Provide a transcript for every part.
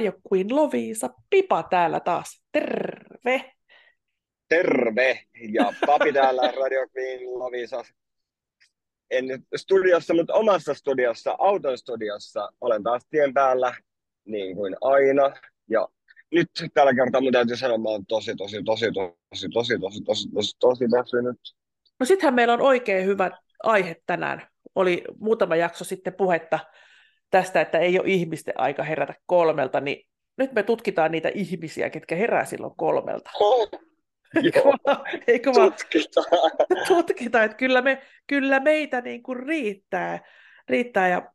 Radio Queen Loviisa Pipa täällä taas. Terve! Terve! Ja papi täällä Radio Queen Loviisa. En nyt studiossa, mutta omassa studiossa, auton studiossa. Olen taas tien päällä, niin kuin aina. Ja nyt tällä kertaa mun täytyy sanoa, että mä oon tosi, tosi, tosi, tosi, tosi, tosi, tosi, tosi, tosi väsynyt. No sittenhän meillä on oikein hyvä aihe tänään. Oli muutama jakso sitten puhetta tästä, että ei ole ihmisten aika herätä kolmelta, niin nyt me tutkitaan niitä ihmisiä, ketkä herää silloin kolmelta. Oh, Eikö vaan, eikö vaan tutkitaan. tutkitaan, että kyllä, me, kyllä meitä niin kuin riittää, riittää. Ja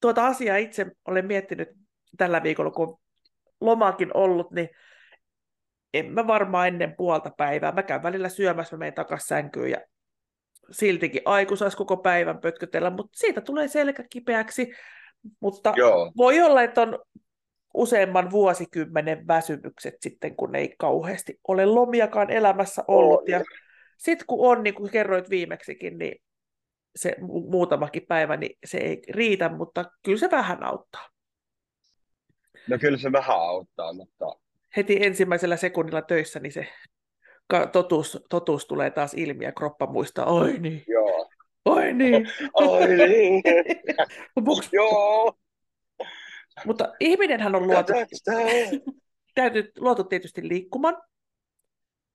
tuota asiaa itse olen miettinyt tällä viikolla, kun lomakin ollut, niin en mä varmaan ennen puolta päivää. Mä käyn välillä syömässä, mä menen takaisin sänkyyn ja siltikin aiku saisi koko päivän pötkötellä, mutta siitä tulee selkä kipeäksi. Mutta Joo, voi olla, että on useamman vuosikymmenen väsymykset sitten, kun ei kauheasti ole lomiakaan elämässä ollut. Ja sitten kun on, niin kuin kerroit viimeksikin, niin se mu- muutamakin päivä, niin se ei riitä, mutta kyllä se vähän auttaa. no kyllä se vähän auttaa, mutta Heti ensimmäisellä sekunnilla töissä, niin se totuus, totuus tulee taas ilmi ja kroppa muistaa, oi niin, joo. Oi niin. Ai niin, joo. Mutta ihminenhän on luotu, täytyy, luotu tietysti liikkumaan.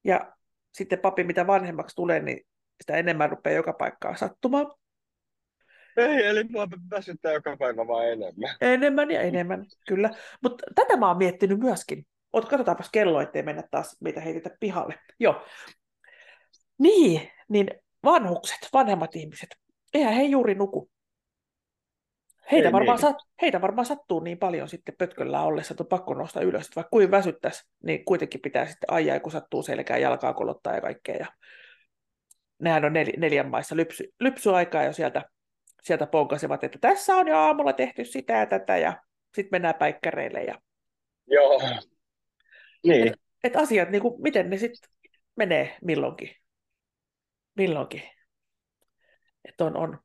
Ja sitten papi, mitä vanhemmaksi tulee, niin sitä enemmän rupeaa joka paikkaa sattumaan. Ei, eli mua väsyttää joka päivä vaan enemmän. Enemmän ja enemmän, kyllä. Mutta tätä mä oon miettinyt myöskin. Ot, katsotaanpas kello, ettei mennä taas meitä heitetä pihalle. Joo. Niin, niin vanhukset, vanhemmat ihmiset, eihän he juuri nuku. Heitä Ei varmaan, niin. sat, heitä varmaan sattuu niin paljon sitten pötköllä ollessa, että on pakko nostaa ylös, että vaikka kuin väsyttäisi, niin kuitenkin pitää sitten ajaa, kun sattuu selkään, jalkaa kolottaa ja kaikkea. Ja nehän on nel, neljän maissa lypsy, lypsyaikaa jo sieltä, sieltä ponkasevat, että tässä on jo aamulla tehty sitä ja tätä, ja sitten mennään päikkäreille. Ja, Joo. Niin, et asiat, niin kuin, miten ne sitten menee milloinkin. Milloinkin. Että on, on.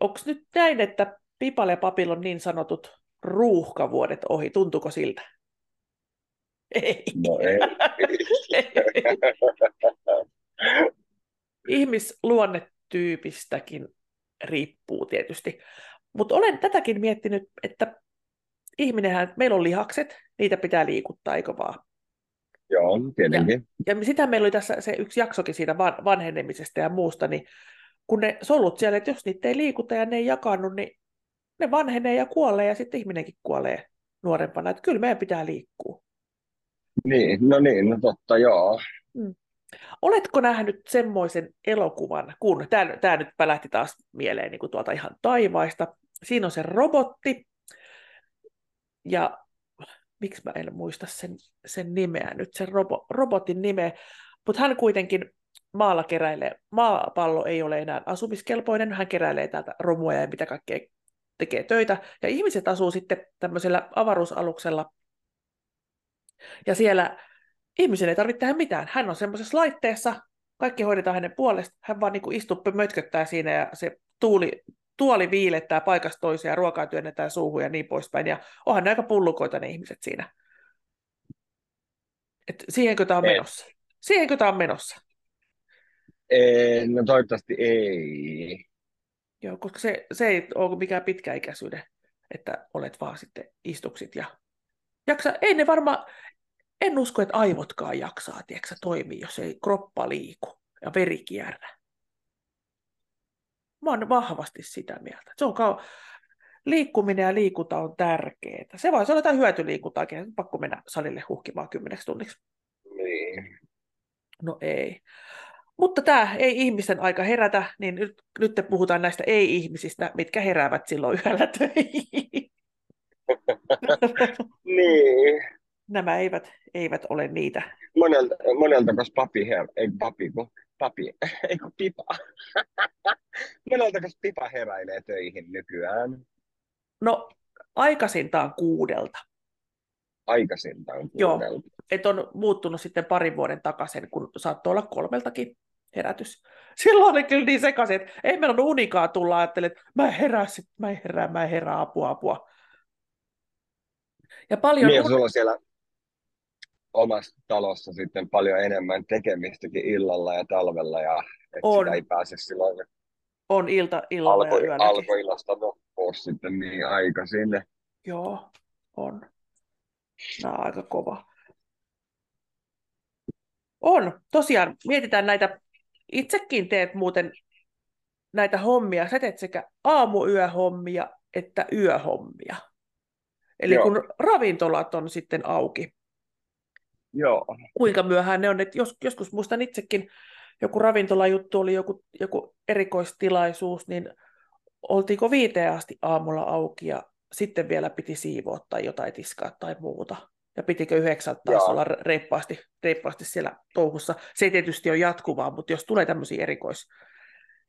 Onko nyt näin, että Pipal ja Papil on niin sanotut ruuhkavuodet ohi? Tuntuuko siltä? Ei. no ei. Ihmisluonnetyypistäkin riippuu tietysti. Mutta olen tätäkin miettinyt, että ihminenhän, meillä on lihakset, niitä pitää liikuttaa, eikö vaan? Joo, tietenkin. Ja sitä meillä oli tässä se yksi jaksokin siitä van- vanhenemisesta ja muusta, niin kun ne solut siellä, että jos niitä ei liikuta ja ne ei jakannu, niin ne vanhenee ja kuolee ja sitten ihminenkin kuolee nuorempana. Että kyllä meidän pitää liikkua. Niin, no niin, no totta, joo. Oletko nähnyt semmoisen elokuvan, kun tämä, tämä nyt pälähti taas mieleen niin kuin tuolta ihan taivaista. Siinä on se robotti, ja miksi mä en muista sen, sen nimeä nyt, sen robo, robotin nimeä, mutta hän kuitenkin maalla keräilee, maapallo ei ole enää asumiskelpoinen, hän keräilee täältä romua ja mitä kaikkea tekee töitä, ja ihmiset asuu sitten tämmöisellä avaruusaluksella, ja siellä ihmisen ei tarvitse tehdä mitään. Hän on semmoisessa laitteessa, kaikki hoidetaan hänen puolesta, hän vaan niin istuu mötköttää siinä ja se tuuli, tuoli viilettää paikasta toiseen ja ruokaa työnnetään suuhun ja niin poispäin. Ja onhan ne aika pullukoita ne ihmiset siinä. Et siihenkö tämä on Ei. menossa? Siihenkö tämä on menossa? Ei, no toivottavasti ei. Joo, koska se, se ei ole mikään pitkäikäisyyden, että olet vaan sitten istuksit ja jaksa. Ei ne varmaan, en usko, että aivotkaan jaksaa, tiedätkö, toimii, jos ei kroppa liiku ja veri kierrä. Mä oon vahvasti sitä mieltä. Se on kau... Liikkuminen ja liikunta on tärkeää. Se voisi olla jotain hyötyliikuntaakin, että pakko mennä salille huhkimaan kymmeneksi tunniksi. Niin. No ei. Mutta tämä ei ihmisten aika herätä, niin nyt, nyt puhutaan näistä ei-ihmisistä, mitkä heräävät silloin yöllä töihin. Niin. Nämä eivät, eivät ole niitä. Monelta, monelta kas papi, her, ei papi, kun papi, ei kun pipa. monelta kas pipa heräilee töihin nykyään. No, aikaisintaan kuudelta. Aikaisintaan Joo. kuudelta. Et on muuttunut sitten parin vuoden takaisin, kun saattoi olla kolmeltakin herätys. Silloin oli kyllä niin sekaisin, että ei meillä on unikaa tulla ajattelin, että mä en herää, sit, mä en herää, mä en herää, apua, apua. Ja paljon Niin, un... sulla on siellä omassa talossa sitten paljon enemmän tekemistäkin illalla ja talvella, ja että on, sitä ei pääse silloin on ilta, illalla alko, ja alkoillasta loppua sitten niin aikaisin. Joo, on. Nämä on aika kova. On. Tosiaan, mietitään näitä. Itsekin teet muuten näitä hommia. Sä teet sekä aamuyöhommia että yöhommia. Eli Joo. kun ravintolat on sitten auki, Joo, kuinka myöhään ne on. Et jos, joskus muistan itsekin, joku ravintolajuttu oli joku, joku erikoistilaisuus, niin oltiinko viiteen asti aamulla auki ja sitten vielä piti siivoa tai jotain tiskaa tai muuta. Ja pitikö yhdeksältä taas Joo. olla reippaasti, reippaasti siellä touhussa. Se ei tietysti ole jatkuvaa, mutta jos tulee tämmöisiä erikois...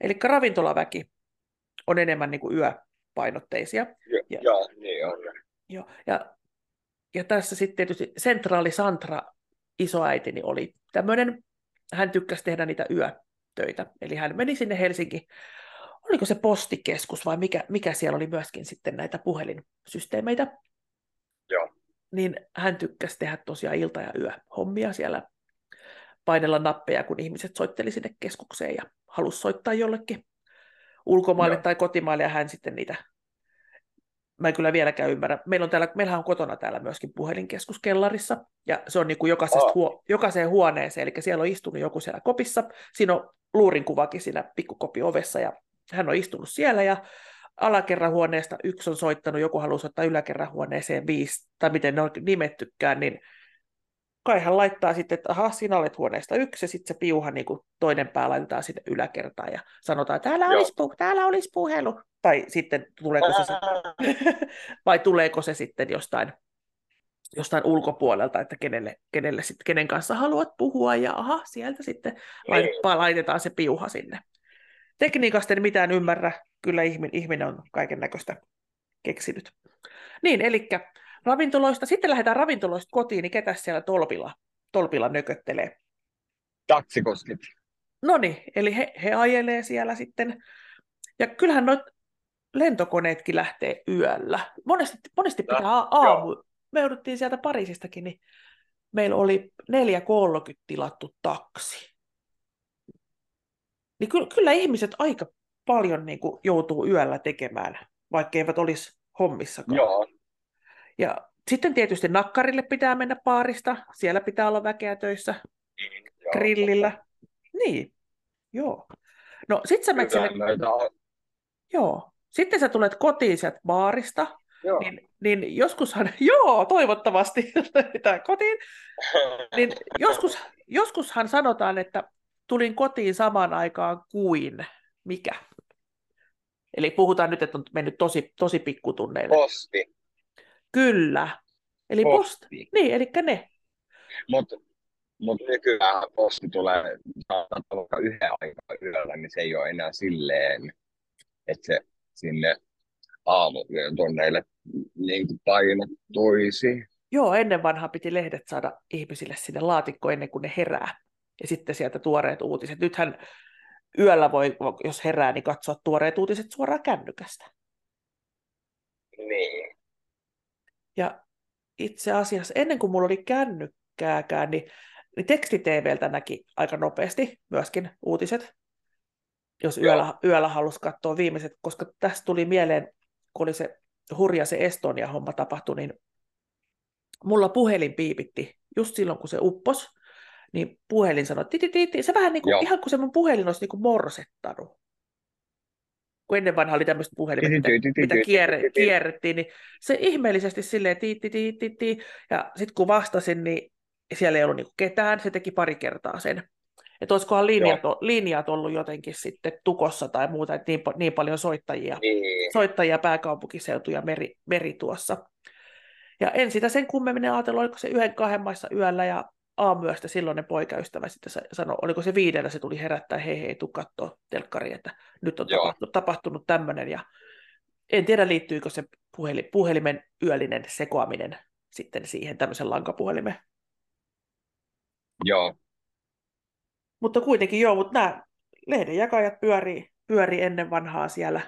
Eli ravintolaväki on enemmän niin kuin yöpainotteisia. jo, Ja- joo, niin on. Joo. Ja, ja tässä sitten tietysti Centraali Santra, isoäitini, oli tämmöinen, hän tykkäsi tehdä niitä yötöitä. Eli hän meni sinne Helsinki, oliko se postikeskus vai mikä, mikä siellä oli myöskin sitten näitä puhelinsysteemeitä. Joo. Niin hän tykkäsi tehdä tosiaan ilta- ja yöhommia siellä, painella nappeja, kun ihmiset soitteli sinne keskukseen ja halusi soittaa jollekin ulkomaille Joo. tai kotimaille, ja hän sitten niitä mä en kyllä vieläkään ymmärrä. Meillä on täällä, meillähän on kotona täällä myöskin puhelinkeskus kellarissa, ja se on niin kuin jokaisesta Aa. huo, jokaiseen huoneeseen, eli siellä on istunut joku siellä kopissa, siinä on luurin kuvakin siinä pikkukopi ovessa, ja hän on istunut siellä, ja alakerran huoneesta yksi on soittanut, joku haluaa soittaa yläkerran huoneeseen viisi, tai miten ne on nimettykään, niin kai hän laittaa sitten, että aha, sinä olet huoneesta yksi, ja sitten se piuha niin kuin toinen pää laitetaan sinne yläkertaan, ja sanotaan, täällä Joo. olisi, pu- täällä olisi puhelu, tai sitten tuleeko se, se vai tuleeko se sitten jostain, jostain ulkopuolelta, että kenelle, kenelle sit, kenen kanssa haluat puhua, ja aha, sieltä sitten Niin. lait- laitetaan se piuha sinne. Tekniikasta en mitään ymmärrä, kyllä ihminen, ihminen on kaiken näköistä keksinyt. Niin, eli ravintoloista, sitten lähdetään ravintoloista kotiin, niin ketä siellä tolpilla, tolpilla nököttelee? Taksikoskit. No niin, eli he, he ajelee siellä sitten. Ja kyllähän noit lentokoneetkin lähtee yöllä. Monesti, monesti pitää a- aamu. Me jouduttiin sieltä Pariisistakin, niin meillä oli 4.30 tilattu taksi. Niin kyllä, kyllä ihmiset aika paljon niin kuin joutuu yöllä tekemään, vaikka eivät olisi hommissakaan. Joo, Ja sitten tietysti nakkarille pitää mennä baarista, siellä pitää olla väkeä töissä, joo. grillillä. Niin, joo. No sit sä menet sinne, joo. Sitten sä tulet kotiin sieltä baarista, Joo. niin, niin joskushan, joo, toivottavasti lähdetään kotiin, niin joskus, joskushan sanotaan, että tulin kotiin samaan aikaan kuin mikä. Eli puhutaan nyt, että on mennyt tosi, tosi pikkutunneille. Posti. Kyllä. Eli post, Posti. niin, eli ne. Mutta mut nykyään posti tulee saattaa yhden aikaa yöllä, niin se ei ole enää silleen, että se sinne aamuyön tonneille niin painottuisi. Joo, ennen vanhaa piti lehdet saada ihmisille sinne laatikkoon ennen kuin ne herää. Ja sitten sieltä tuoreet uutiset. Nythän yöllä voi, jos herää, niin katsoa tuoreet uutiset suoraan kännykästä. Niin. Ja itse asiassa ennen kuin mulla oli kännykkääkään, niin, niin teksti-TVltä näki aika nopeasti myöskin uutiset, jos Joo. yöllä, yöllä halusi katsoa viimeiset, koska tässä tuli mieleen, kun oli se hurja se Estonia-homma tapahtui, niin mulla puhelin piipitti just silloin, kun se uppos, niin puhelin sanoi, ti, ti, ti, ti. se vähän niin kuin, Joo. ihan kuin se mun puhelin olisi niin kuin morsettanut. Kun ennen vanha oli tämmöiset puhelimet, mitä, mitä kierre, kierrettiin, niin se ihmeellisesti silleen tii, tii, tii. ja sitten kun vastasin, niin siellä ei ollut niinku ketään, se teki pari kertaa sen. Että olisikohan linjat, linjat ollut jotenkin sitten tukossa tai muuta, että niin, niin paljon soittajia, Niin. soittajia pääkaupunkiseutu ja meri, meri tuossa. Ja en sitä sen kummemmin ajatellut, oliko se yhden kahden maissa yöllä ja aamuyöstä silloinen poikaystävä sitten sa- sanoi, oliko se viidellä se tuli herättää, hei hei, tuu kattoo telkkari, että nyt on Joo. tapahtunut, tapahtunut tämmöinen. Ja en tiedä, liittyykö se puheli, puhelimen yöllinen sekoaminen sitten siihen tämmöisen lankapuhelimen. Joo. Mutta kuitenkin joo, mutta nämä lehdenjakajat pyörii, pyörii ennen vanhaa siellä,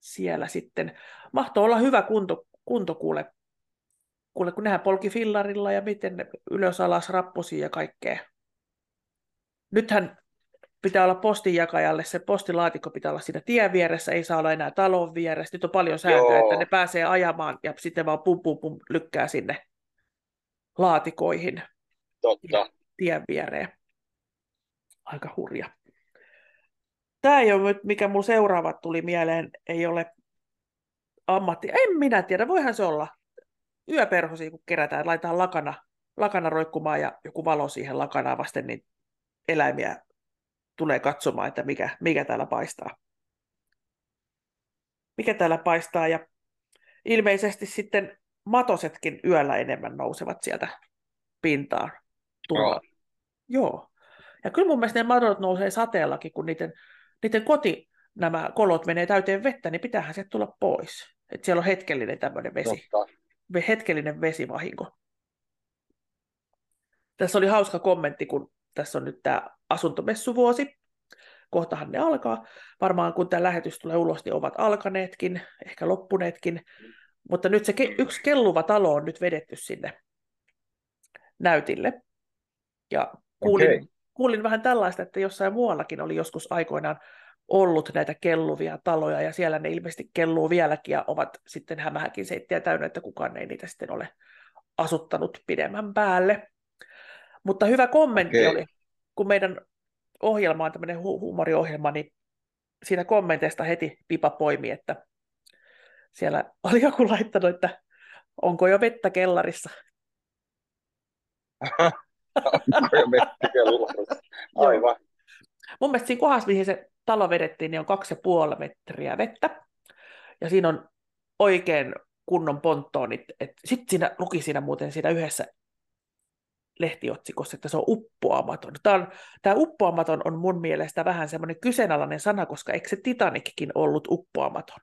siellä sitten. Mahtoi olla hyvä kunto, kunto kuule kuule, kun nehän polki fillarilla ja miten ne ylös alas rappusia ja kaikkea. Nythän pitää olla postinjakajalle, se postilaatikko pitää olla siinä tien vieressä, ei saa olla enää talon vieressä. Nyt on paljon sääntöjä, että ne pääsee ajamaan ja sitten vaan pum, pum, pum lykkää sinne laatikoihin Totta. tien viereen. Aika hurja. Tämä ei ole mikä mun seuraavat tuli mieleen, ei ole ammatti. En minä tiedä, voihan se olla. Yöperhosia, kun kerätään, laitetaan lakana, lakana roikkumaan ja joku valo siihen lakanaa vasten, niin eläimiä tulee katsomaan, että mikä, mikä täällä paistaa. Mikä täällä paistaa ja ilmeisesti sitten matosetkin yöllä enemmän nousevat sieltä pintaan. Joo. Joo. Ja kyllä mun mielestä ne madot nousee sateellakin, kun niiden, niiden koti, nämä kolot menee täyteen vettä, niin pitäähän se tulla pois. Että siellä on hetkellinen tämmöinen vesi, Totta. Hetkellinen vesivahinko. Tässä oli hauska kommentti, kun tässä on nyt tämä asuntomessuvuosi. Kohtahan ne alkaa. Varmaan kun tämä lähetys tulee ulos, niin ovat alkaneetkin, ehkä loppuneetkin. Mutta nyt se ke- yksi kelluva talo on nyt vedetty sinne näytille. Ja kuulin, Okei. kuulin vähän tällaista, että jossain muuallakin oli joskus aikoinaan ollut näitä kelluvia taloja, ja siellä ne ilmeisesti kelluu vieläkin, ja ovat sitten hämähäkin seittiä täynnä, että kukaan ei niitä sitten ole asuttanut pidemmän päälle. Mutta hyvä kommentti Okei. oli, kun meidän ohjelma on tämmöinen hu- huumoriohjelma, niin siinä kommenteista heti pipa poimi, että siellä oli joku laittanut, että onko jo vettä kellarissa. Onko jo vettä kellarissa? Aivan. Mun mielestä siinä kohdassa, mihin se talo vedettiin, niin on kaksi ja puoli metriä vettä. Ja siinä on oikein kunnon ponttoonit. Sitten siinä luki siinä muuten siinä yhdessä lehtiotsikossa, että se on uppoamaton. Tämä, on, tämä uppoamaton on mun mielestä vähän semmoinen kyseenalainen sana, koska eikö se Titanickin ollut uppoamaton?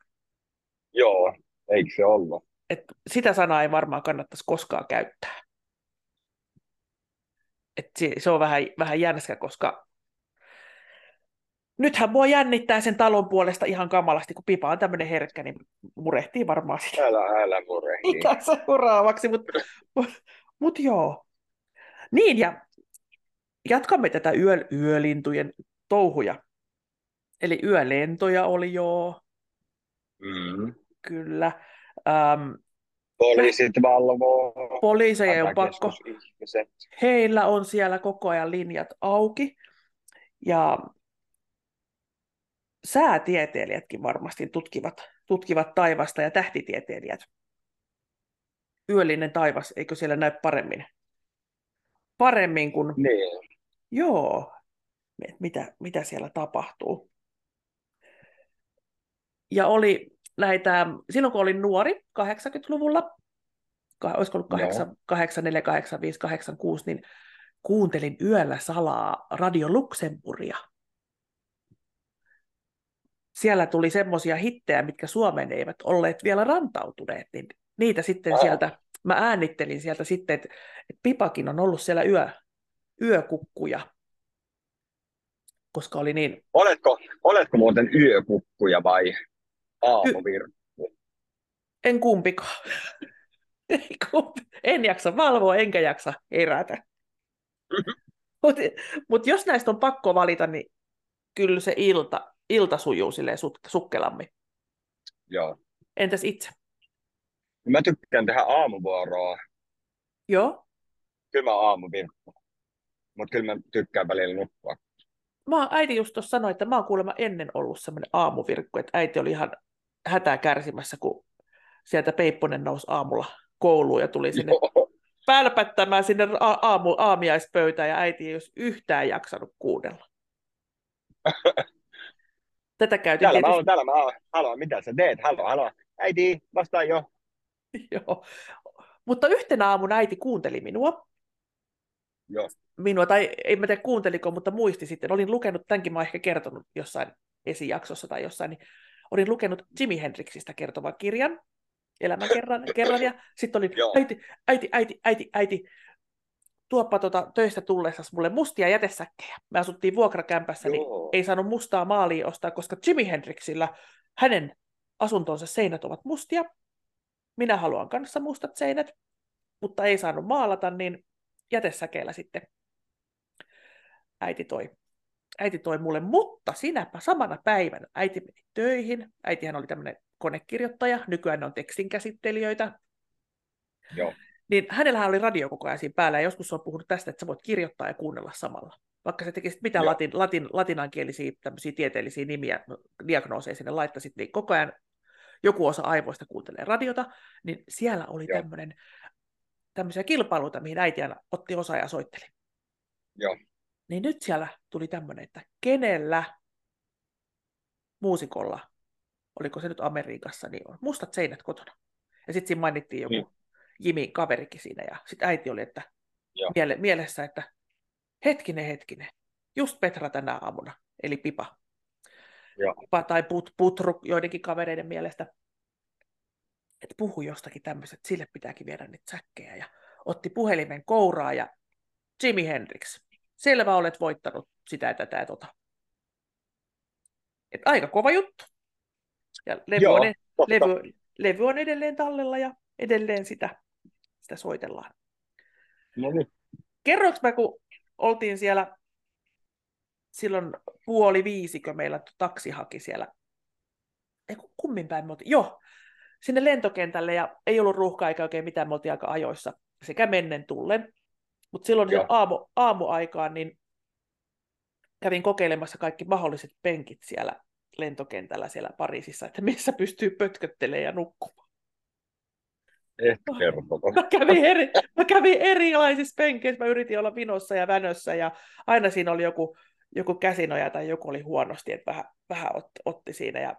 Joo, eikö se ollut? Et sitä sanaa ei varmaan kannattaisi koskaan käyttää. Et se, se on vähän, vähän jänskä, koska nythän mua jännittää sen talon puolesta ihan kamalasti, kun Pipa on tämmöinen herkkä, niin murehtii varmaan sitä Älä, älä murehdi. ikänsä seuraavaksi, mutta mut, mut joo. Niin, ja jatkamme tätä yö, yölintujen touhuja. Eli yölentoja oli jo, Mm. kyllä. Ähm, Poliisit valvoo. poliiseja on pakko, heillä on siellä koko ajan linjat auki. Ja säätieteilijätkin varmasti tutkivat, tutkivat taivasta ja tähtitieteilijät. Yöllinen taivas, eikö siellä näy paremmin? Paremmin kuin, Niin. joo, mitä, mitä siellä tapahtuu. Ja oli näitä, silloin kun olin nuori, 80-luvulla, ka- olisiko ollut Joo. 8, 84, 85, 86, niin kuuntelin yöllä salaa Radio Luxemburgia. Siellä tuli semmoisia hittejä, mitkä Suomeen eivät olleet vielä rantautuneet, niin niitä sitten sieltä, mä äänittelin sieltä sitten, että, että Pipakin on ollut siellä yö, yökukkuja, koska oli niin, Oletko, oletko muuten yökukkuja vai aamuvirkku? en kumpikaan. Ei kumpi. En jaksa valvoa, enkä jaksa herätä. Mutta mut jos näistä on pakko valita, niin kyllä se ilta, ilta sujuu silleen sut- sukkelammin. Joo. Entäs itse? Mä tykkään tehdä aamuvuoroa. Joo. Kyllä mä aamuvirkku. Mutta kyllä mä tykkään välillä nukkua. Mä, äiti just tuossa sanoi, että mä oon kuulemma ennen ollut semmoinen aamuvirkku, että äiti oli ihan hätää kärsimässä, kun sieltä Peipponen nousi aamulla kouluun ja tuli sinne Joo. pälpättämään sinne a- aamu, aamiaispöytään ja äiti ei olisi yhtään jaksanut kuunnella. Tätä käytiin Täällä mä tietysti, oon, täällä mä. Halo, mitä sä teet? Halo, halo. Äiti, vastaa jo. joo. Mutta yhtenä aamuna äiti kuunteli minua, Joo. minua, tai ei mä tiedä kuunteliko, mutta muisti sitten. Olin lukenut, tämänkin mä oon ehkä kertonut jossain esijaksossa tai jossain, niin olin lukenut Jimi Hendrixistä kertovan kirjan, elämän kerran, kerran ja sitten olin, Joo. äiti, äiti, äiti, äiti, äiti, tuoppa tota töistä tullessa mulle mustia jätesäkkejä. Me asuttiin vuokrakämpässä, niin Joo. ei saanut mustaa maalia ostaa, koska Jimi Hendrixillä hänen asuntonsa seinät ovat mustia. Minä haluan kanssa mustat seinät. mutta ei saanut maalata, niin jätesäkeellä sitten äiti toi, äiti toi mulle. Mutta sinäpä samana päivänä äiti meni töihin. Äitihän oli tämmöinen konekirjoittaja, nykyään ne on tekstinkäsittelijöitä. Joo. Niin hänellähän oli radio koko ajan siinä päällä, ja joskus on puhunut tästä, että sä voit kirjoittaa ja kuunnella samalla. Vaikka sä tekisit mitä latin, latin, latinankielisiä tämmöisiä tieteellisiä nimiä, no, diagnooseja sinne laittaisit, niin koko ajan joku osa aivoista kuuntelee radiota, niin siellä oli Joo. tämmöinen, tämmöisiä kilpailuita, mihin äiti aina otti osaa ja soitteli. Joo. Niin nyt siellä tuli tämmöinen, että kenellä muusikolla, oliko se nyt Amerikassa, niin on mustat seinät kotona. Ja sitten siinä mainittiin joku Niin. Jimi kaverikin siinä, ja sitten äiti oli, että Joo. miele, mielessä, että hetkinen, hetkinen, just Petra tänä aamuna, eli Pipa. Joo. Pipa tai put, Putru joidenkin kavereiden mielestä, että puhu jostakin tämmöisestä, että sille pitääkin viedä niitä säkkejä. Ja otti puhelimen kouraa ja Jimi Hendrix. Selvä olet voittanut sitä ja tätä ja tota. Et aika kova juttu. Ja levy, Joo, on, totta. levy, levy on edelleen tallella ja edelleen sitä, sitä soitellaan. No niin. Kerroinko mä, kun oltiin siellä silloin puoli viisikö meillä taksi haki siellä, ei kummin päin me oltiin, joo, sinne lentokentälle ja ei ollut ruuhkaa eikä oikein mitään, me oltiin aika ajoissa sekä mennen tullen. Mutta silloin Joo. jo aamu, aamuaikaan niin kävin kokeilemassa kaikki mahdolliset penkit siellä lentokentällä siellä Pariisissa, että missä pystyy pötköttelemään ja nukkumaan. Et kerro. Mä kävin, eri, mä kävin erilaisissa penkeissä, mä yritin olla vinossa ja vänössä ja aina siinä oli joku, joku käsinoja tai joku oli huonosti, että vähän, vähän otti, otti siinä. Ja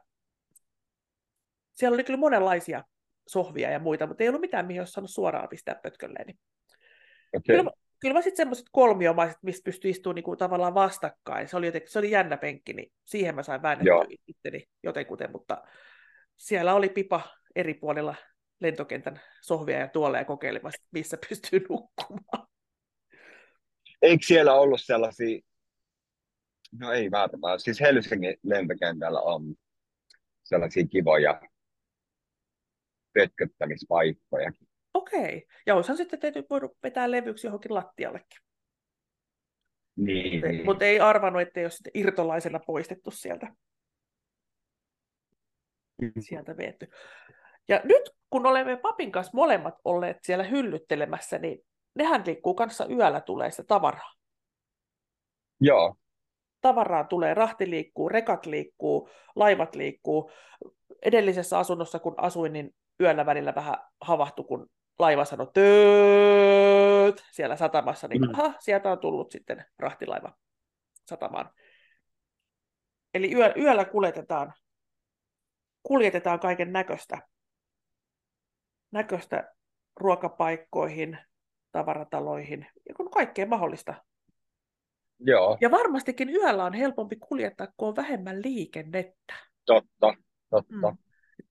siellä oli kyllä monenlaisia sohvia ja muita, mutta ei ollut mitään, mihin olisi saanut suoraan pistää pötkölleen. Niin Okei. Kyllä, kyllä mä sitten semmoiset kolmiomaiset, mistä pystyi istumaan niinku tavallaan vastakkain. Se oli, jotenkin, se oli jännä penkki, niin siihen mä sain väännettyä itteni jotenkuten, mutta siellä oli pipa eri puolilla lentokentän sohvia ja tuoleja kokeilemassa, missä pystyy nukkumaan. Eikö siellä ollut sellaisia, no ei välttämättä, siis Helsingin lentokentällä on sellaisia kivoja pötköttämispaikkoja. Okei. Ja olisihan sitten täytyy voinut vetää levyksi johonkin lattiallekin. Niin, Mm. Mutta ei arvannut, ettei ole sitten irtolaisena poistettu sieltä, sieltä viety. Ja nyt kun olemme papin kanssa molemmat olleet siellä hyllyttelemässä, niin nehän liikkuu kanssa yöllä tulee sitä tavaraa. Joo, Tavaraa tulee, rahti liikkuu, rekat liikkuu, laivat liikkuu. Edellisessä asunnossa, kun asuin, niin yöllä välillä vähän havahtui, kun laiva sanoi tööt siellä satamassa, niin Mm. aha, sieltä on tullut sitten rahtilaiva satamaan. Eli yö, yöllä kuljetetaan, kuljetetaan kaiken näköistä, näköistä ruokapaikkoihin, tavarataloihin, ja kun kaikkea mahdollista. joo, Ja varmastikin yöllä on helpompi kuljettaa, kun on vähemmän liikennettä. totta, totta. Mm.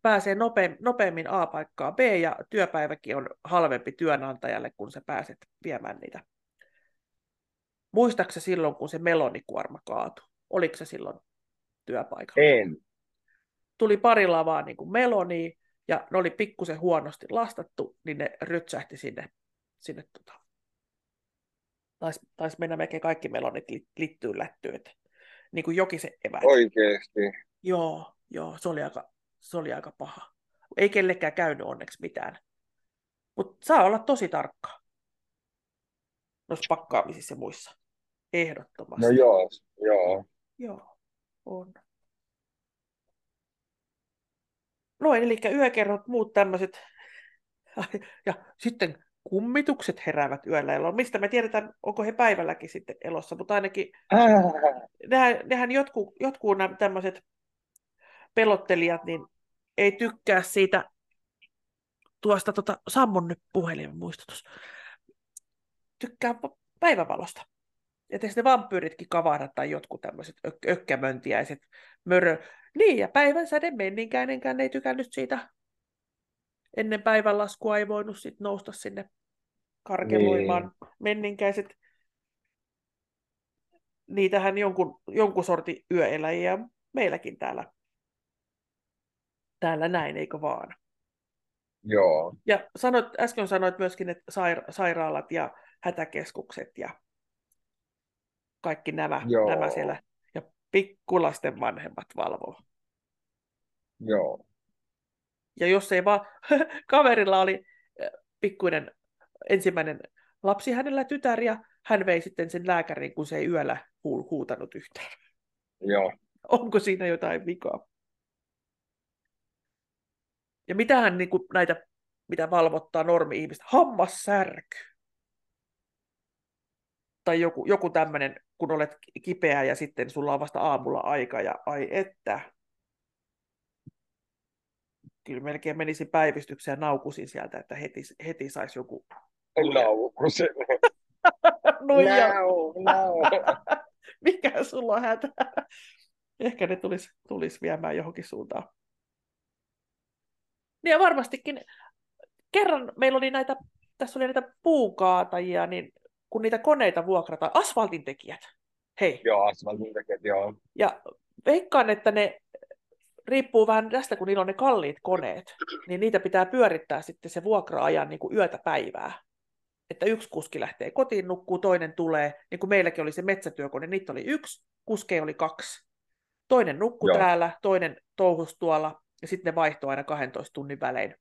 Pääsee nopeammin, nopeammin A-paikkaan B, ja työpäiväkin on halvempi työnantajalle, kun sä pääset viemään niitä. Muistaaksä silloin, kun se melonikuorma kaatui? Oliko se silloin työpaikalla? En, Tuli pari lavaa niin kuin meloni, ja ne oli pikkusen huonosti lastattu, niin ne rytsähti sinne, sinne tota, taisi, taisi mennä melkein kaikki melonit li, littyyn lättyyn, niin kuin jokisen evät. oikeesti. Joo, joo, se oli aika, se oli aika paha. Ei kellekään käynyt onneksi mitään. Mutta saa olla tosi tarkka noissa pakkaamisissa ja muissa. Ehdottomasti. No joo, joo. Joo, on. Noin, eli yökerhot, muut tämmöiset. Ja sitten kummitukset heräävät yöllä eloon. Mistä me tiedetään, onko he päivälläkin sitten elossa, mutta ainakin Äh, nehän, nehän jotkut, jotkut nämä tämmöiset pelottelijat, niin ei tykkää siitä tuosta, tota, sammon nyt puhelimen muistutus, tykkää va- päivävalosta. Ja sitten vampyyritkin kavahdat tai jotkut tämmöiset ök- ökkämöntiäiset, mörö. Niin, ja päivän säde menninkäinenkään ei tykännyt siitä. Ennen päivänlaskua ei voinut sit nousta sinne karkeloimaan. Niin. Menninkäiset, niitähän jonkun, jonkun sortin yöeläjiä meilläkin täällä, täällä näin, eikö vaan? Joo. Ja sanoit, äsken sanoit myöskin, että saira- sairaalat ja hätäkeskukset ja kaikki nämä, Joo. nämä siellä. Ja pikkulasten vanhemmat valvoo. Joo. Ja jos ei vaan kaverilla oli äh, pikkuinen ensimmäinen lapsi hänellä tytär ja hän vei sitten sen lääkäriin, kun se ei yöllä hu- huutanut yhtään. Joo. Onko siinä jotain vikaa? Ja mitähän niin kuin näitä, mitä valvottaa normi-ihmistä? Hammassärky. Tai joku, joku tämmöinen, kun olet kipeä ja sitten sulla on vasta aamulla aika ja ai että. Kyllä melkein menisin päivystykseen ja naukusin sieltä, että heti, heti saisi joku Naukusin. nuija. No, no. Mikä sulla on hätä? Ehkä ne tulis, tulis viemään johonkin suuntaan. Niin ja varmastikin kerran meillä oli näitä, tässä oli näitä puukaatajia, niin kun niitä koneita vuokrataan, asfaltintekijät, hei. Joo, asfaltin tekijät, joo. Ja veikkaan, että ne riippuu vähän tästä, kun niillä on ne kalliit koneet, niin niitä pitää pyörittää sitten se vuokra-ajan niin kuin yötä päivää. Että yksi kuski lähtee kotiin, nukkuu, toinen tulee, niin kuin meilläkin oli se metsätyökone, niitä oli yksi, kuskeja oli kaksi. Toinen nukkui Joo. täällä, toinen touhus tuolla, ja sitten ne vaihtoi aina 12 tunnin välein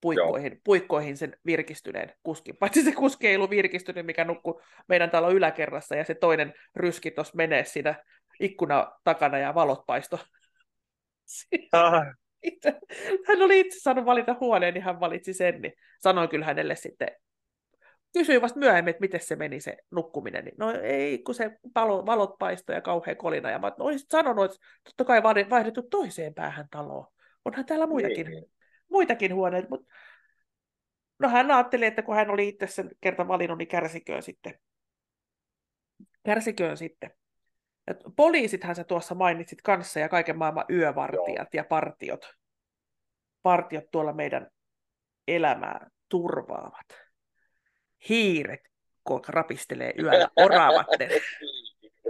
puikkoihin, puikkoihin sen virkistyneen kuskin. Paitsi se kuski ei ollut virkistynyt, mikä nukkui meidän talon yläkerrassa, ja se toinen ryski tuossa menee siinä ikkuna takana, ja valot paisto. Ah, Hän oli itse saanut valita huoneen, niin hän valitsi sen, niin sanoin kyllä hänelle sitten, kysyin vasta myöhemmin, että miten se meni se nukkuminen, niin no ei, kun se palo, valot paistoi ja kauhea kolina, ja mä olisit sanonut, että totta kai vaihde- vaihdettu toiseen päähän taloon. Onhan täällä muitakin, niin. Muitakin huoneita, mutta no hän ajatteli, että kun hän oli itse sen kerta valinnut, niin kärsiköön sitten. Kärsiköön sitten. Ja poliisithan sä tuossa mainitsit kanssa ja kaiken maailman yövartijat ja partiot. Partiot tuolla meidän elämää turvaavat. Hiiret, kun rapistelee yöllä, oravat ne.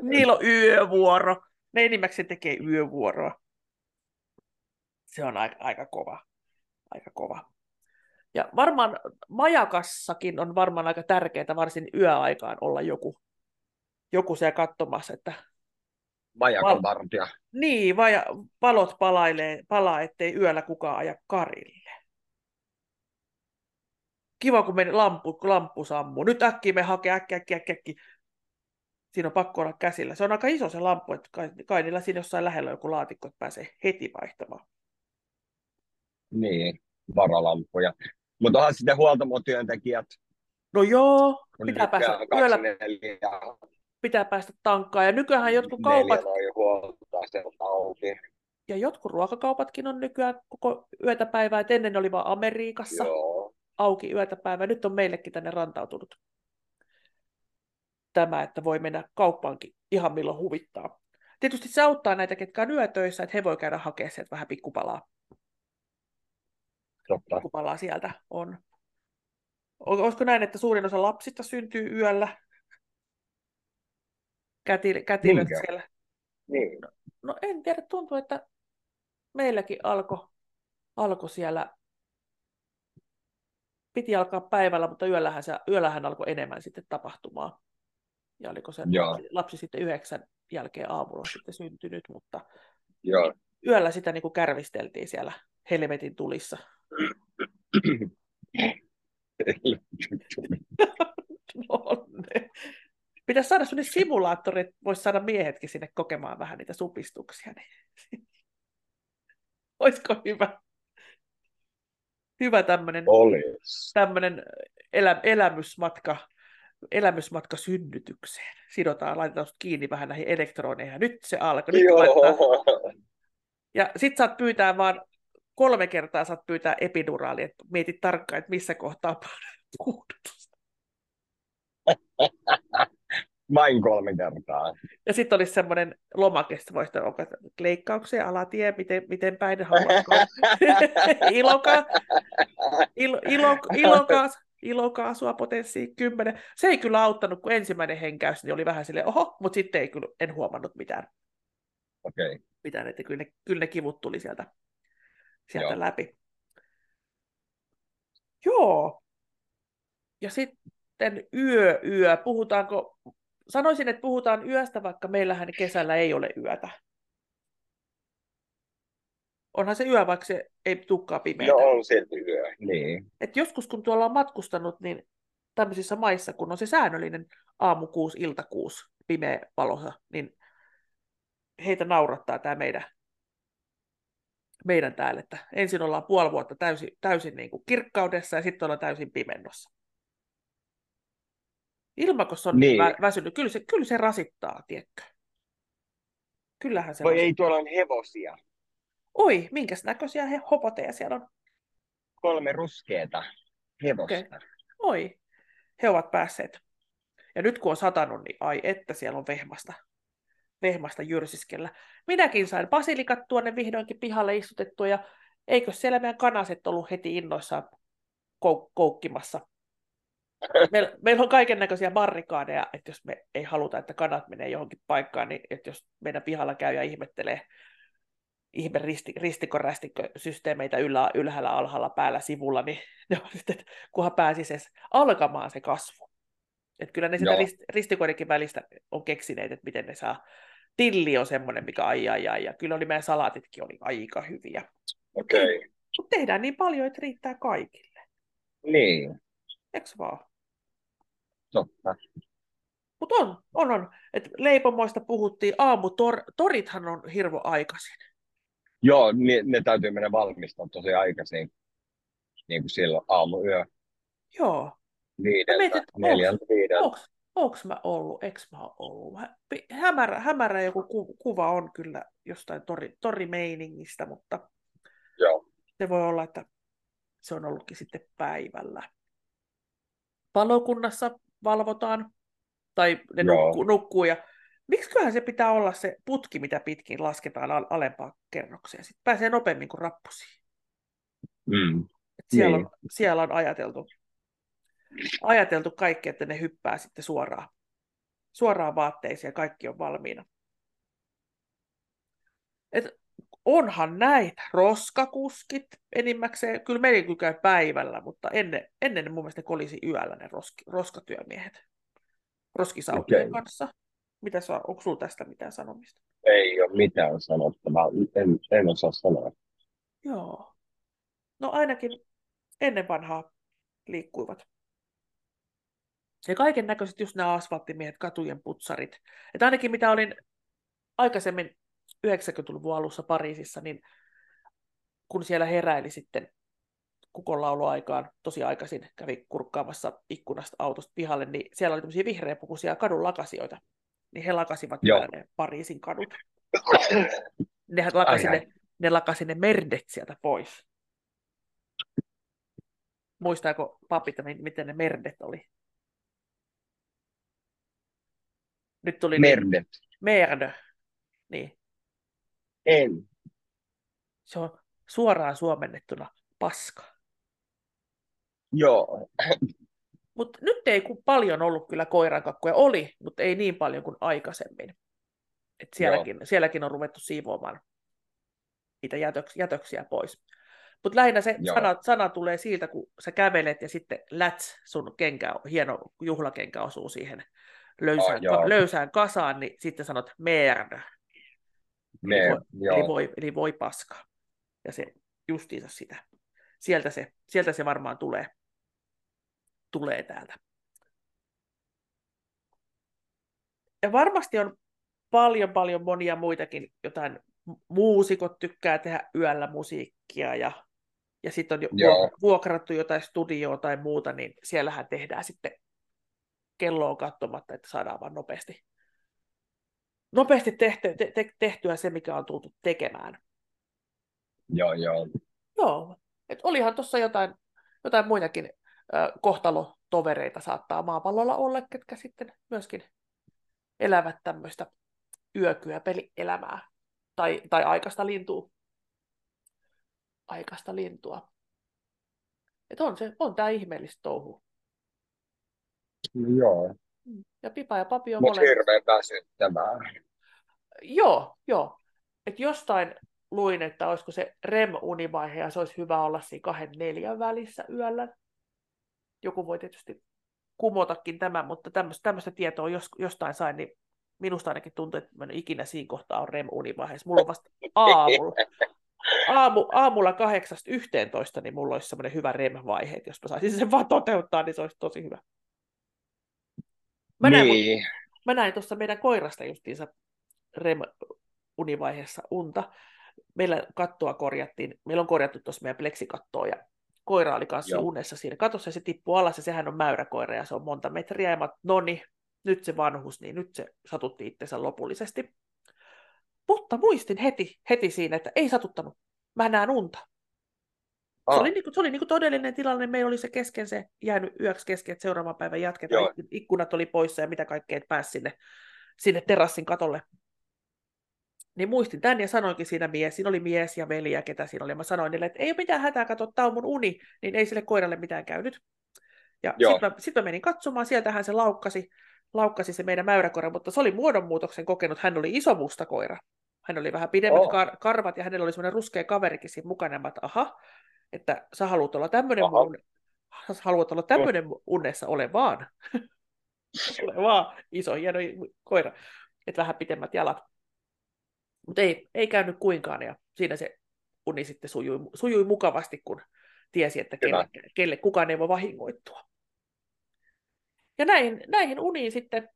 Niillä on yövuoro. Ne enimmäkseen tekee yövuoroa. Se on aika, aika kova. Aika kova. Ja varmaan majakassakin on varmaan aika tärkeää varsin yöaikaan olla joku, joku siellä katsomassa, että Majakan vartija. niin, vai valot palailee, palaa, ettei yöllä kukaan aja karille. Kiva, kun meni lampu, kun lamppu sammuu. Nyt äkkiä me hakee, äkki, äkki, äkki, äkki. Siinä on pakko olla käsillä. Se on aika iso se lamppu, että kai, kai niillä siinä jossain lähellä on joku laatikko, että pääsee heti vaihtamaan. Niin, varalampuja. Mutta onhan sitten huoltamotyöntekijät. No joo, pitää päästä, yöllä 24 pitää päästä tankkaan. Ja nykyään jotkut kaupat, huoltaa auki. ja jotkut ruokakaupatkin on nykyään koko yötä päivää. Et ennen ne oli vain Amerikassa. Joo. auki yötä päivää. Nyt on meillekin tänne rantautunut tämä, että voi mennä kauppaankin ihan milloin huvittaa. Tietysti se auttaa näitä, ketkä on yötöissä, että he voi käydä hakemaan sieltä vähän pikkupalaa, Totta. pikkupalaa sieltä on. Olisiko näin, että suurin osa lapsista syntyy yöllä? Kätil, kätilöt Niinkö? siellä. Niin. No en tiedä, tuntuu, että meilläkin alkoi alko siellä, piti alkaa päivällä, mutta yöllähän, se, yöllähän alkoi enemmän sitten tapahtumaa. Ja oliko se Joo. lapsi, lapsi sitten yhdeksän jälkeen aamulla sitten syntynyt, mutta Joo. yöllä sitä niin kuin kärvisteltiin siellä helvetin tulissa. Pitäisi saada sellainen simulaattori, että voisi saada miehetkin sinne kokemaan vähän niitä supistuksia. Niin. Olisiko hyvä? Hyvä tämmöinen tämmöinen elä, elämysmatka, elämysmatka synnytykseen. Sidotaan, laitetaan kiinni vähän näihin elektroneihin. Nyt se alkaa. Nyt laitetaan. Ja sit saat pyytää vaan kolme kertaa saat pyytää epiduraali, että mietit tarkkaan, että missä kohtaa puudutusta. Vain kolme kertaa. Ja sitten olisi semmoinen lomake, että voisi onko leikkauksia, alatie, miten, miten päin haluatko. Iloka, ilo, ilo, ilokaas, ilokaasua potenssiin 10. Se ei kyllä auttanut, kun ensimmäinen henkäys niin oli vähän silleen, oho, mutta sitten ei kyllä, en huomannut mitään, Okei. Okay. mitään että kyllä ne, kyllä ne kivut tuli sieltä, sieltä Joo. läpi. Joo. Ja sitten yö, yö. Puhutaanko, sanoisin, että puhutaan yöstä, vaikka meillähän kesällä ei ole yötä. Onhan se yö, vaikka se ei tukkaa pimeää. No on silti yö, niin. Et joskus kun tuolla on matkustanut, niin tämmöisissä maissa, kun on se säännöllinen aamu kuusi, ilta kuusi, pimeä valossa, niin heitä naurattaa tämä meidän, meidän täällä, että ensin ollaan puoli vuotta täysin, täysin niin kuin kirkkaudessa ja sitten ollaan täysin pimennossa. Ilmakos on niin. vä- väsynyt, kyllä se, kyllä se rasittaa, tiedätkö? Kyllähän se Voi rasittaa. ei tuolla on hevosia. Oi, minkäs näköisiä he hopoteja siellä on? Kolme ruskeata hevosta. Okay. Oi, he ovat päässeet. Ja nyt kun on satanut, niin ai että siellä on vehmasta, vehmasta jyrsiskellä. Minäkin sain basilikat tuonne vihdoinkin pihalle istutettua, ja eikö siellä meidän kanaset ollut heti innoissaan kou- koukkimassa. Meillä, meillä on kaiken näköisiä barrikaadeja, että jos me ei haluta, että kanat menee johonkin paikkaan, niin että jos meidän pihalla käy ja ihmettelee ihme risti, ristikkorästikkösysteemeitä yllä, ylhäällä, alhaalla, päällä, sivulla, niin ne on sitten, kunhan pääsisi edes alkamaan se kasvu. Että kyllä ne sitä rist, ristikoidenkin välistä on keksineet, että miten ne saa. Tilli on semmoinen, mikä ai ai ai, ja kyllä oli meidän salaatitkin oli aika hyviä. Okei. Okay. Mutta tehdään niin paljon, että riittää kaikille. Niin. Eikö vaan? Totta. Mutta on, on, on. Et leipomoista puhuttiin, aamutorithan on hirvo aikaisin. Joo, ne, ne täytyy mennä valmistaa tosi aikaisin, niin kuin silloin aamuyö. Joo. Viideltä, mietin, neljältä viideltä. Onko mä ollut, eikö mä ollut? Hämärä, hämärä joku ku, kuva on kyllä jostain tori, torimeiningistä, mutta Joo. se voi olla, että se on ollutkin sitten päivällä. Palokunnassa valvotaan, tai ne nukkuu, nukkuu ja Miksiköhän se pitää olla se putki, mitä pitkin lasketaan alempaa kerrokseen? Sitten pääsee nopeammin kuin rappusiin. Mm. siellä, niin. on, siellä on ajateltu, ajateltu kaikki, että ne hyppää sitten suoraan, suoraan vaatteisiin ja kaikki on valmiina. Et onhan näitä roskakuskit enimmäkseen, kyllä meidän käy päivällä, mutta ennen, ennen mun mielestä ne kolisi yöllä ne roski, roskatyömiehet roskisautojen okay. kanssa. Mitä saa, onko sinulla tästä mitään sanomista? Ei ole mitään sanottavaa, en, en osaa sanoa. Joo. No ainakin ennen vanhaa liikkuivat. Ja kaiken näköiset just nämä asfalttimiehet, katujen putsarit. Että ainakin mitä olin aikaisemmin 90-luvun alussa Pariisissa, niin kun siellä heräili sitten kukonlauluaikaan tosi aikaisin, kävi kurkkaamassa ikkunasta autosta pihalle, niin siellä oli tämmöisiä vihreäpukuisia kadun lakasioita niin he lakasivat ne Pariisin kadut. Ne lakasi, ai, ne, ai. ne lakasi ne merdet sieltä pois. Muistaako papit, miten ne merdet oli? Nyt tuli. Niin, merde. Niin. En. Se on suoraan suomennettuna paska. Joo. Mutta nyt ei paljon ollut kyllä koirankakkuja. Oli, mutta ei niin paljon kuin aikaisemmin. Et sielläkin, sielläkin on ruvettu siivoamaan niitä jätöks, jätöksiä pois. Mutta lähinnä se sana, sana tulee siitä, kun sä kävelet ja sitten läts sun kenkä, hieno juhlakenkä osuu siihen löysään, oh, ka, löysään kasaan, niin sitten sanot merd. Mer, eli, voi, eli, voi, eli voi paska. Ja se justiinsa sitä. Sieltä se, sieltä se varmaan tulee tulee täältä. Ja varmasti on paljon, paljon monia muitakin jotain muusikot tykkää tehdä yöllä musiikkia ja, ja sitten on jo vuokrattu jotain studioa tai muuta, niin siellähän tehdään sitten kelloa katsomatta, että saadaan vaan nopeasti, nopeasti tehty, te, te, tehtyä se, mikä on tultu tekemään. Joo, joo. Joo, et olihan tuossa jotain, jotain muitakin kohtalotovereita saattaa maapallolla olla, ketkä sitten myöskin elävät tämmöistä yökyöpelielämää tai, tai aikaista lintua. Aikaista lintua. Et on, se, on tämä ihmeellistä touhu. Joo. Mm. Ja Pipa ja Papi on Mutta hirveän väsyttävää. Joo, joo. Et jostain luin, että olisiko se REM-univaihe ja se olisi hyvä olla siinä kahden neljän välissä yöllä joku voi tietysti kumotakin tämän, mutta tämmöistä, tietoa jos, jostain sain, niin minusta ainakin tuntuu, että en ikinä siinä kohtaa on REM-univaiheessa. Mulla on vasta aamulla, aamu, aamulla 8.11, niin mulla olisi semmoinen hyvä REM-vaihe, että jos mä saisin sen vaan toteuttaa, niin se olisi tosi hyvä. Mä näin, niin. mä näin tuossa meidän koirasta justiinsa REM-univaiheessa unta. Meillä kattoa korjattiin, meillä on korjattu tuossa meidän pleksikattoa ja koira oli kanssa Joo. unessa siinä katossa ja se tippuu alas ja sehän on mäyräkoira ja se on monta metriä ja mä no niin, nyt se vanhus, niin nyt se satutti itsensä lopullisesti. Mutta muistin heti, heti siinä, että ei satuttanut. Mä näen unta. Se oli, niin kuin, se oli niin kuin todellinen tilanne. Meillä oli se kesken se jäänyt yöksi kesken, että seuraavan päivän jatketaan. Joo. Ikkunat oli poissa ja mitä kaikkea, että pääsi sinne, sinne terassin katolle. Niin muistin tämän ja sanoinkin siinä mies, siinä oli mies ja veli ja ketä siinä oli. Ja mä sanoin niille, että ei ole mitään hätää, katso, tämä on mun uni, niin ei sille koiralle mitään käynyt. Ja sitten mä, sit mä menin katsomaan, sieltähän se laukkasi, laukkasi se meidän mäyräkoira, mutta se oli muodonmuutoksen kokenut, hän oli iso musta koira. Hän oli vähän pidemmät oh. kar- karvat ja hänellä oli semmoinen ruskea kaverikin siinä mukana, että aha, että sä haluat olla tämmöinen mun, sä haluat olla tämmöinen unessa, ole vaan. ole vaan, iso, hieno koira, että vähän pidemmät jalat. Mutta ei, ei käynyt kuinkaan, ja siinä se uni sitten sujui, sujui mukavasti, kun tiesi, että kelle, kelle kukaan ei voi vahingoittua. Ja näihin, näihin uniin sitten,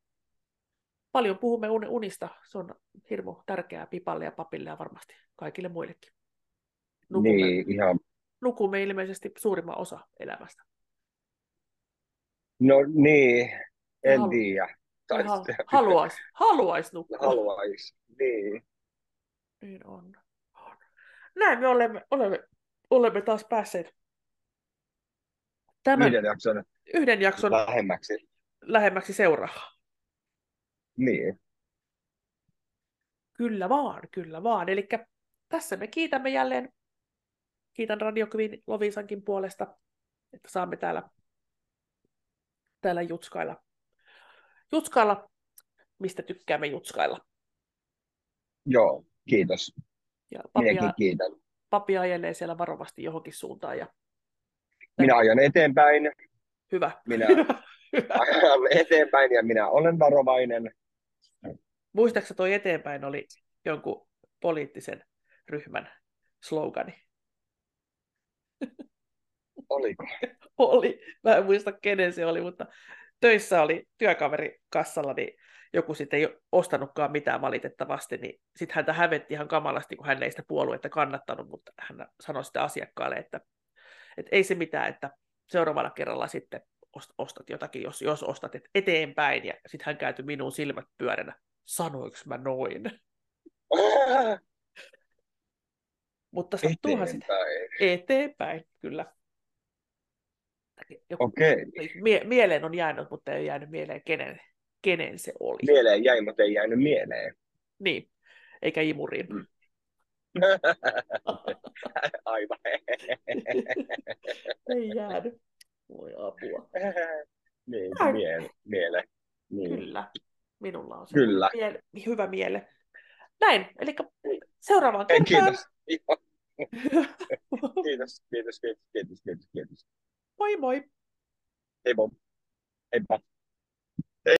paljon puhumme unista, se on hirmu tärkeää pipalle ja papille ja varmasti kaikille muillekin. Nukumme, niin, ihan... nukumme ilmeisesti suurimman osa elämästä. No niin, en Halu... tiedä. Haluaisi, haluais nukkua. Haluaisi, niin. Niin on. on. Näin me olemme, olemme, olemme taas päässeet tämän yhden jakson, yhden jakson lähemmäksi, lähemmäksi seuraavaa. Niin. Kyllä vaan, kyllä vaan. Eli tässä me kiitämme jälleen, kiitän Radio Queen Lovisankin puolesta, että saamme täällä, täällä jutskailla, jutskailla, mistä tykkäämme jutskailla. Joo, kiitos. Ja papia, kiitän. Papi ajelee siellä varovasti johonkin suuntaan. Ja... Minä ajan eteenpäin. Hyvä. Minä ajan eteenpäin ja minä olen varovainen. Muistaakseni toi eteenpäin oli jonkun poliittisen ryhmän slogani? Oliko? oli. Mä en muista kenen se oli, mutta töissä oli työkaveri kassalla, niin joku sitten ei ostanutkaan mitään valitettavasti, niin sitten häntä hävetti ihan kamalasti, kun hän ei sitä puoluetta kannattanut, mutta hän sanoi sitten asiakkaalle, että, että ei se mitään, että seuraavalla kerralla sitten ostat jotakin, jos, jos ostat et eteenpäin, ja sitten hän käytyi minun silmät pyöränä. Sanoinko mä noin? Mutta sattuuhan sitä. Eteenpäin, kyllä. Joku, Okei. Mie- mieleen on jäänyt, mutta ei jäänyt mieleen kenen, kenen se oli. Mieleen jäi, mutta ei jäänyt mieleen. Niin, eikä imuriin. Mm. Aivan. ei jäänyt. Voi apua. niin, miele. miele. Niin. Kyllä, minulla on se Kyllä. Miele, hyvä miele. Näin, eli seuraavaan kertaan. Kiitos. Kiitos, kiitos, kiitos, kiitos, kiitos, kiitos. Moi moi. Hei Bob. Heippa. Hei.